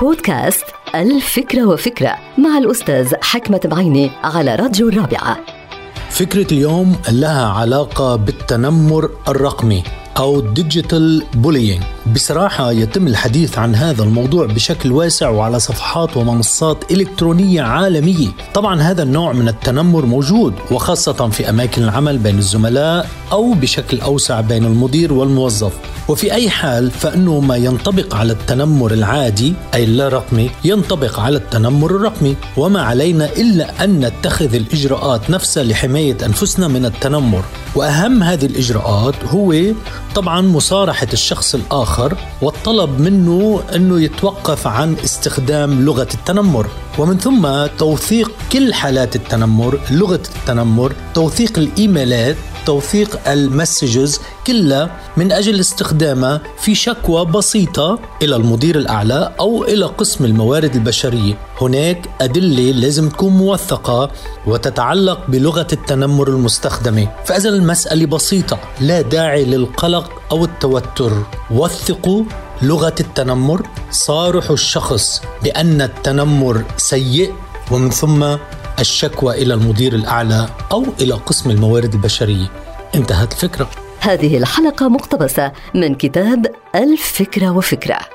بودكاست ألف فكرة وفكرة مع الأستاذ حكمت البعيني على راديو الرابعة. فكرة اليوم لها علاقة بالتنمر الرقمي. أو digital bullying بصراحة يتم الحديث عن هذا الموضوع بشكل واسع وعلى صفحات ومنصات إلكترونية عالمية. طبعا هذا النوع من التنمر موجود وخاصة في أماكن العمل بين الزملاء أو بشكل أوسع بين المدير والموظف. وفي أي حال فإنه ما ينطبق على التنمر العادي أي اللا رقمي ينطبق على التنمر الرقمي. وما علينا إلا أن نتخذ الإجراءات نفسها لحماية أنفسنا من التنمر. وأهم هذه الإجراءات هو طبعا مصارحة الشخص الآخر والطلب منه أنه يتوقف عن استخدام لغة التنمر. ومن ثم توثيق كل حالات التنمر لغة التنمر توثيق الإيميلات توثيق المسجز كلها من أجل استخدامها في شكوى بسيطة إلى المدير الأعلى أو إلى قسم الموارد البشرية. هناك أدلة لازم تكون موثقة وتتعلق بلغة التنمر المستخدمة. فإذا المسألة بسيطة لا داعي للقلق أو التوتر. وثقوا لغة التنمر صارحوا الشخص بأن التنمر سيء ومن ثم الشكوى إلى المدير الأعلى أو إلى قسم الموارد البشرية. انتهت الفكرة هذه الحلقة مقتبسة من كتاب الفكرة وفكرة.